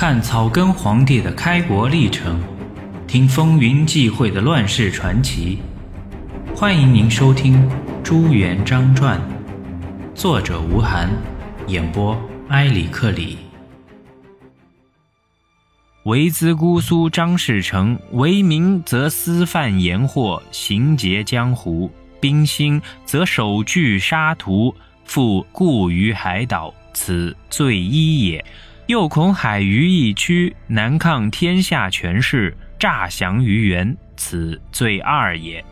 看草根皇帝的开国历程，听风云际会的乱世传奇。欢迎您收听《朱元璋传》，作者吴晗，演播埃里克里。为兹姑苏张士诚，为民则私贩盐货，行劫江湖；兵兴则手锯杀屠，复固于海岛，此罪一也。又恐海隅一区，难抗天下权势，诈降于元，此罪二也；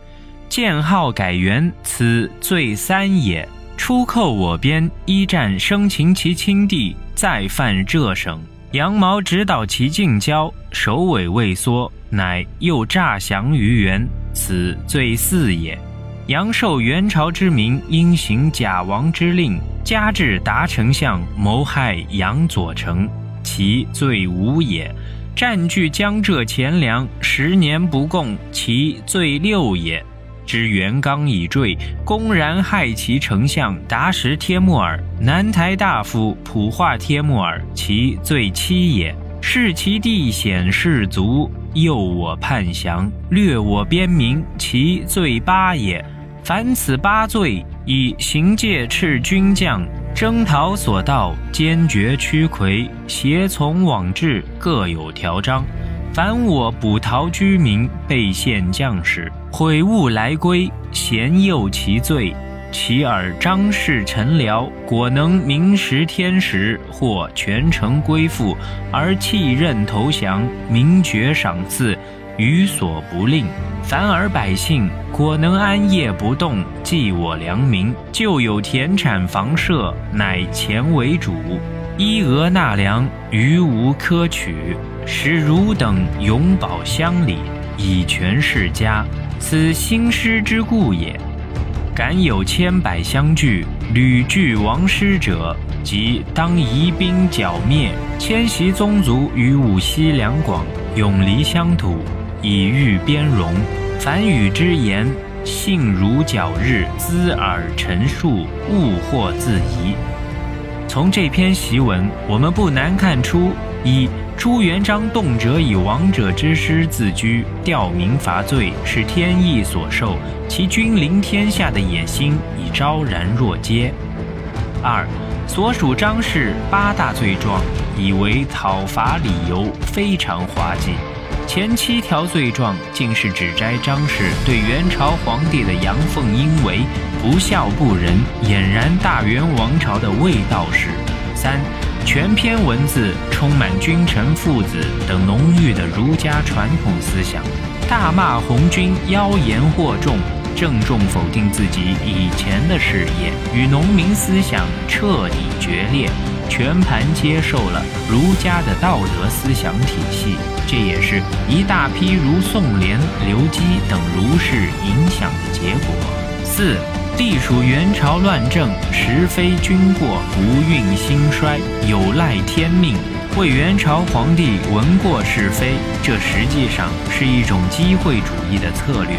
建号改元，此罪三也。出寇我边，一战生擒其亲弟，再犯浙省，羊毛直捣其近郊，首尾未缩，乃又诈降于元，此罪四也。阳受元朝之名，因行假王之令。加至达丞相谋害杨左丞，其罪五也；占据江浙钱粮十年不供，其罪六也；知元刚已坠，公然害其丞相达什帖木儿、南台大夫普化帖木儿，其罪七也；弑其弟显士卒，诱我叛降，掠我边民，其罪八也。凡此八罪，以行戒斥军将，征讨所到，坚决驱魁，胁从往至，各有条章。凡我捕逃居民，被陷将士，悔悟来归，咸诱其罪。其尔张氏臣僚，果能明时天时，或全城归附，而弃任投降，明爵赏赐。于所不令，凡尔百姓果能安业不动，济我良民，就有田产房舍，乃钱为主，依额纳粮，余无苛取，使汝等永保乡里，以全世家，此兴师之故也。敢有千百相聚，屡拒王师者，即当移兵剿灭，迁徙宗族于五溪两广，永离乡土。以御边戎，凡语之言，信如皎日，滋耳陈述，物或自疑。从这篇檄文，我们不难看出：一、朱元璋动辄以王者之师自居，吊民伐罪，是天意所授，其君临天下的野心已昭然若揭；二、所属张氏八大罪状，以为讨伐理由，非常滑稽。前七条罪状竟是指摘张氏对元朝皇帝的阳奉阴违、不孝不仁，俨然大元王朝的卫道士。三，全篇文字充满君臣父子等浓郁的儒家传统思想，大骂红军妖言惑众，郑重否定自己以前的事业，与农民思想彻底决裂。全盘接受了儒家的道德思想体系，这也是一大批如宋濂、刘基等儒士影响的结果。四，地属元朝乱政，实非君过，不运兴衰，有赖天命。为元朝皇帝闻过是非，这实际上是一种机会主义的策略。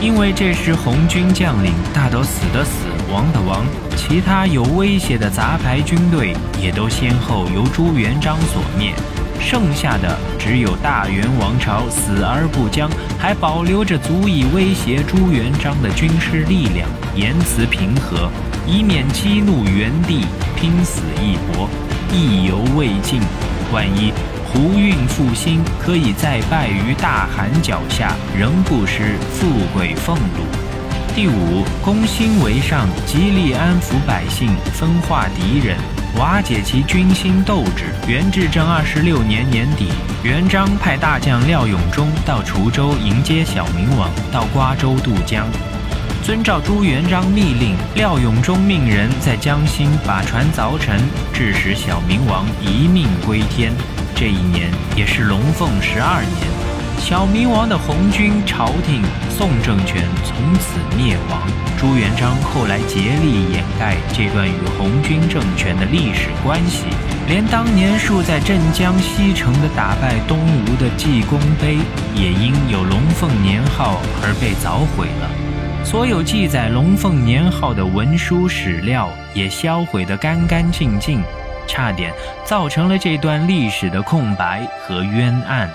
因为这时红军将领大都死的死，王的王，其他有威胁的杂牌军队也都先后由朱元璋所灭，剩下的只有大元王朝死而不僵，还保留着足以威胁朱元璋的军事力量，言辞平和，以免激怒元帝，拼死一搏，意犹未尽。万一。胡运复兴，可以再败于大汗脚下，仍不失富贵俸禄。第五，攻心为上，极力安抚百姓，分化敌人，瓦解其军心斗志。元至正二十六年年底，元璋派大将廖永忠到滁州迎接小明王，到瓜州渡江。遵照朱元璋密令，廖永忠命人在江心把船凿沉，致使小明王一命归天。这一年也是龙凤十二年，小明王的红军朝廷宋政权从此灭亡。朱元璋后来竭力掩盖这段与红军政权的历史关系，连当年竖在镇江西城的打败东吴的济功碑，也因有龙凤年号而被凿毁了。所有记载龙凤年号的文书史料也销毁得干干净净。差点造成了这段历史的空白和冤案。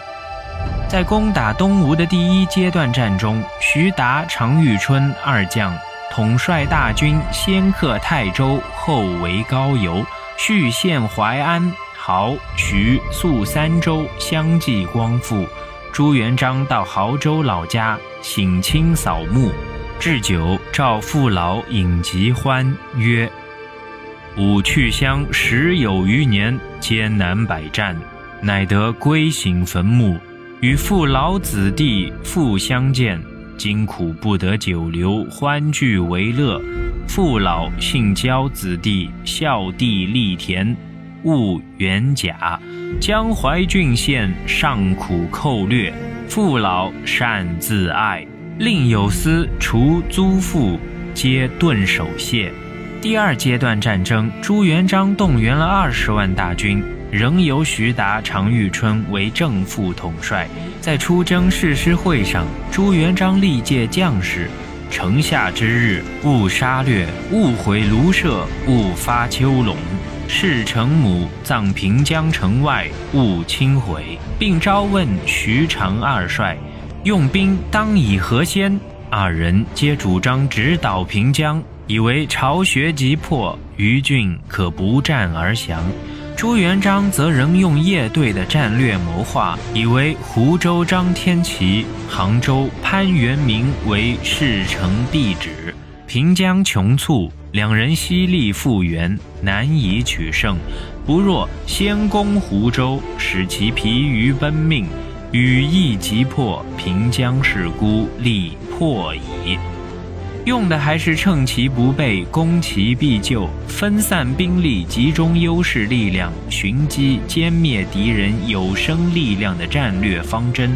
在攻打东吴的第一阶段战中，徐达、常遇春二将统帅大军先克泰州，后围高邮，续陷淮安、亳、徐、宿三州，相继光复。朱元璋到亳州老家省亲扫墓，置酒召父老饮极欢，曰：“吾去乡十有余年，艰难百战，乃得归省坟墓。”与父老子弟复相见，今苦不得久留，欢聚为乐。父老性交，子弟孝弟立田，务元甲。江淮郡县尚苦寇掠，父老善自爱。另有司除租赋，皆顿守谢。第二阶段战争，朱元璋动员了二十万大军。仍由徐达、常遇春为正副统帅。在出征誓师会上，朱元璋力诫将士：“城下之日，勿杀掠，勿毁庐舍，勿发丘陇。事成母葬平江城外，勿轻毁。”并招问徐常二帅：“用兵当以何先？”二人皆主张直捣平江，以为巢穴急迫，余郡可不战而降。朱元璋则仍用叶对的战略谋划，以为湖州张天琪、杭州潘元明为事成必止，平江穷促，两人犀利复原，难以取胜。不若先攻湖州，使其疲于奔命，羽翼急破，平江势孤，力破矣。用的还是趁其不备，攻其必救，分散兵力，集中优势力量，寻机歼灭敌人有生力量的战略方针。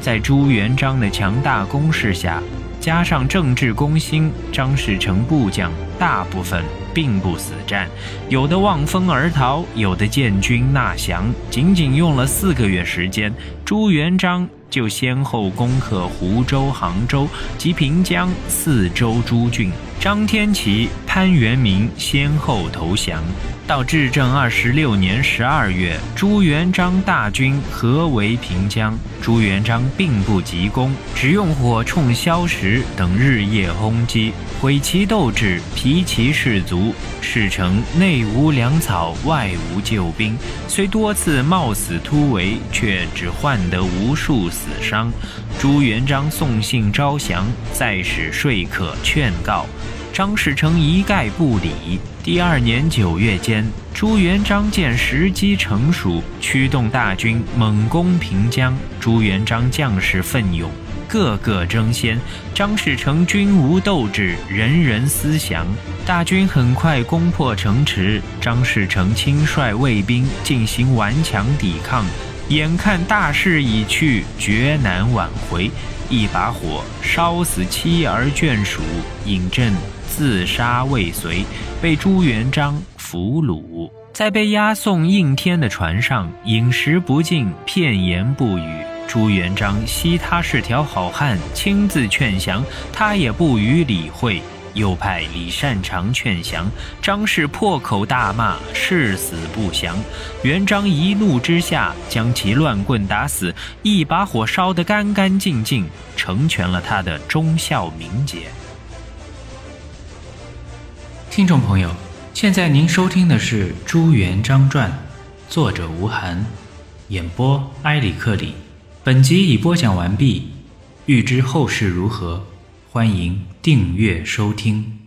在朱元璋的强大攻势下，加上政治攻心，张士诚部将大部分并不死战，有的望风而逃，有的建军纳降。仅仅用了四个月时间，朱元璋。就先后攻克湖州、杭州及平江四州诸郡，张天齐、潘元明先后投降。到至正二十六年十二月，朱元璋大军合围平江。朱元璋并不急攻，只用火铳、硝石等日夜轰击，毁其斗志，疲其士卒，事成内无粮草，外无救兵。虽多次冒死突围，却只换得无数死伤。朱元璋送信招降，再使说客劝告。张士诚一概不理。第二年九月间，朱元璋见时机成熟，驱动大军猛攻平江。朱元璋将士奋勇，个个争先。张士诚军无斗志，人人思降。大军很快攻破城池，张士诚亲率卫兵进行顽强抵抗。眼看大势已去，绝难挽回，一把火烧死妻儿眷属，尹正。自杀未遂，被朱元璋俘虏，在被押送应天的船上，饮食不进，片言不语。朱元璋惜他是条好汉，亲自劝降，他也不予理会。又派李善长劝降，张氏破口大骂，誓死不降。元璋一怒之下，将其乱棍打死，一把火烧得干干净净，成全了他的忠孝名节。听众朋友，现在您收听的是《朱元璋传》，作者吴晗，演播埃里克里。本集已播讲完毕，欲知后事如何，欢迎订阅收听。